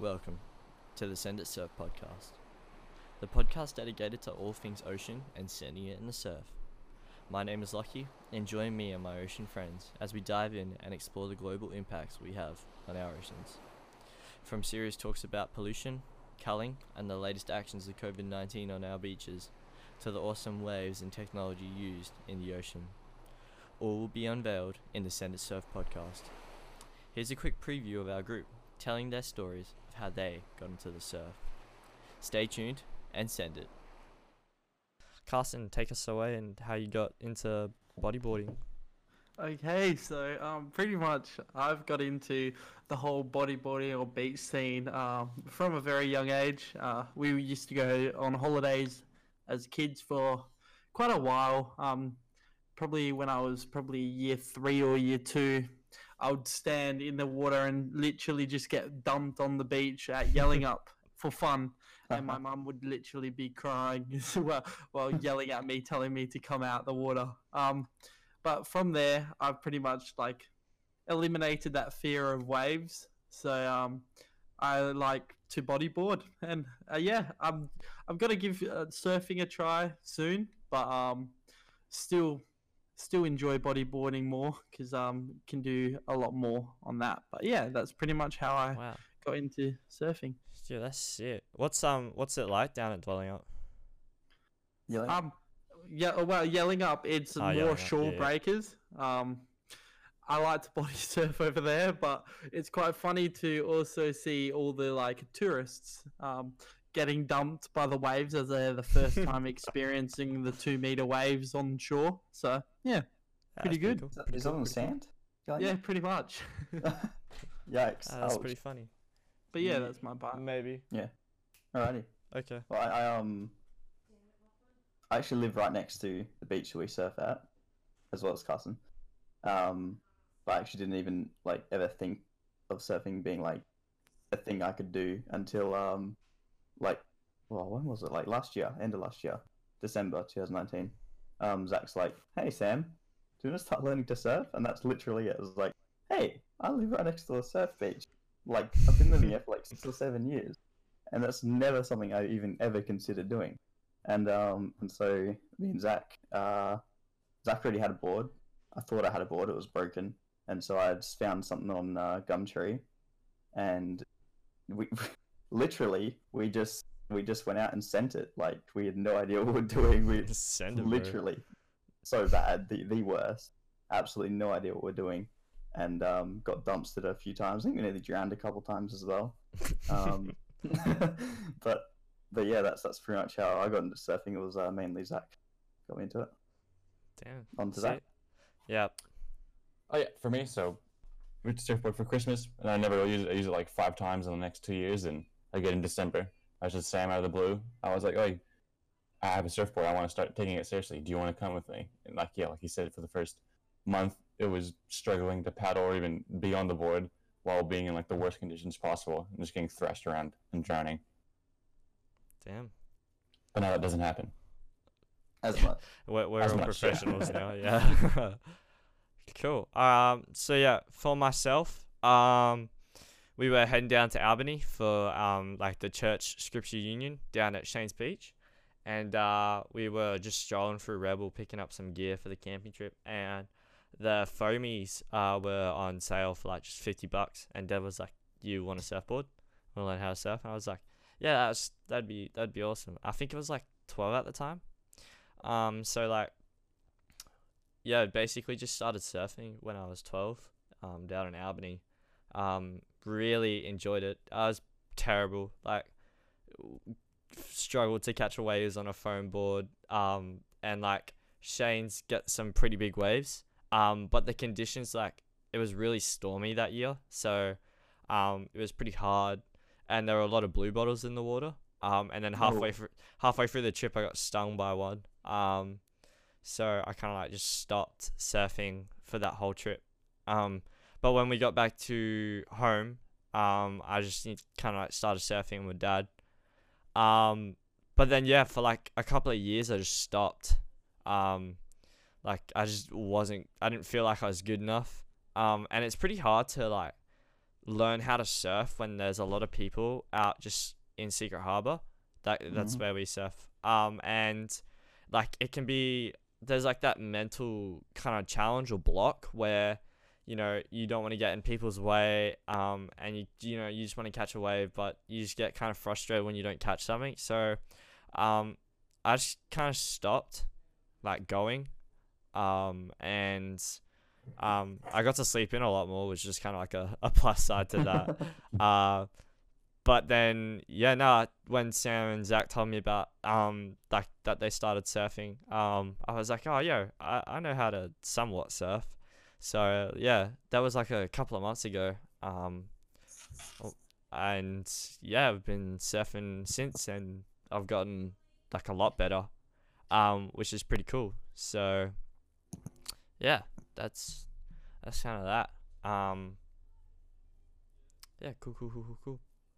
Welcome to the Send It Surf podcast, the podcast dedicated to all things ocean and sending it in the surf. My name is Lucky, and join me and my ocean friends as we dive in and explore the global impacts we have on our oceans. From serious talks about pollution, culling, and the latest actions of COVID 19 on our beaches, to the awesome waves and technology used in the ocean. All will be unveiled in the Send It Surf podcast. Here's a quick preview of our group, telling their stories of how they got into the surf. Stay tuned and send it. Carson, take us away and how you got into bodyboarding. Okay, so um, pretty much I've got into the whole bodyboarding or beach scene um, from a very young age. Uh, we used to go on holidays as kids for quite a while. Um, probably when I was probably year three or year two, I would stand in the water and literally just get dumped on the beach at Yallingup for fun. And my mum would literally be crying while, while yelling at me, telling me to come out the water. Um, but from there, I've pretty much like eliminated that fear of waves. So um, I like to bodyboard, and uh, yeah, I'm I'm gonna give uh, surfing a try soon, but um, still still enjoy bodyboarding more because um can do a lot more on that. But yeah, that's pretty much how I Wow. got into surfing. Yeah, that's it. What's um what's it like down at Dwelling Up? Yeah, like, Um, yeah, uh, well, Yallingup, it's Oh, more Yallingup, shore yeah, yeah. breakers. Um, I like to body surf over there, but it's quite funny to also see all the like tourists um, getting dumped by the waves as they're the first time experiencing the two meter waves on shore. So yeah, Yeah, Pretty that's good. cool. is that, Pretty is that cool, on the sand? Going yeah, pretty much. Yikes! Uh, that's ouch. pretty funny. but yeah, Yeah. that's my part. Maybe. Yeah. Alrighty. Okay. Well, I, I um, I actually live right next to the beach that we surf at, as well as Carson. Um, but I actually didn't even like ever think of surfing being like a thing I could do until um, like, well, when was it? Like last year, end of last year, December 2019. Um, Zach's like, "Hey Sam, do you want to start learning to surf?" And that's literally it. Was like, "Hey, I live right next to the surf beach. Like I've been living here for like six or seven years." and that's never something I even ever considered doing. And um, and so me and Zach, uh, Zach already had a board. I thought I had a board; it was broken, and so I just found something on uh, Gumtree, and we literally we just we just went out and sent it. Like we had no idea what we were doing. We Just send it. bro. literally so bad, the the worst. Absolutely no idea what we're doing, and um, got dumpstered a few times. I think we nearly drowned a couple times as well. Um, but but yeah, that's that's pretty much how I got into surfing. It was uh, mainly Zach got me into it. Damn. Onto that. Sick. Yeah. Oh yeah, for me, so we went to surfboard for Christmas, and I never use it. I use it like five times in the next two years, and I get in December. I was just Sam out of the blue. I was like, "Oh, I have a surfboard. I want to start taking it seriously. Do you want to come with me?" And like, yeah, like he said, for the first month, it was struggling to paddle or even be on the board while being in like the worst conditions possible and just getting thrashed around and drowning. Damn. But now that doesn't happen. As much. We're, we're As all much, yeah. professionals now. Yeah. cool. Um. So yeah, for myself, um, we were heading down to Albany for um like the church scripture union down at Cheynes Beach, and uh we were just strolling through Rebel picking up some gear for the camping trip, and the foamies uh were on sale for like just fifty bucks, and Dev was like, "You want a surfboard? Want to learn how to surf?" And I was like, "Yeah, that's that'd be that'd be awesome." I think it was like twelve at the time. Um, so like, yeah, basically just started surfing when I was twelve. Um, down in Albany. Um, really enjoyed it. I was terrible. Like, struggled to catch waves on a foam board. Um, and like Cheynes get some pretty big waves. Um, but the conditions like it was really stormy that year, so um, it was pretty hard, and there were a lot of blue bottles in the water. Um, and then halfway Oh. through halfway through the trip, I got stung by one. Um, so I kind of like just stopped surfing for that whole trip. Um, but when we got back to home, um, I just kind of like started surfing with dad. Um, but then yeah, for like a couple of years, I just stopped. Um, like I just wasn't. I didn't feel like I was good enough. Um, and it's pretty hard to like learn how to surf when there's a lot of people out just in Secret Harbor. That that's Mhm. where we surf. Um, and like it can be there's like that mental kind of challenge or block where you know you don't want to get in people's way um and you you know you just want to catch a wave but you just get kind of frustrated when you don't catch something. So um i just kind of stopped like going um and um i got to sleep in a lot more which is kind of like a, a plus side to that. Uh but then yeah no when sam and zach told me about um like that they started surfing um i was like oh yo i, I know how to somewhat surf so yeah that was like a couple of months ago um and yeah i've been surfing since and i've gotten like a lot better um which is pretty cool. So yeah that's that's kind of that um yeah cool cool cool cool cool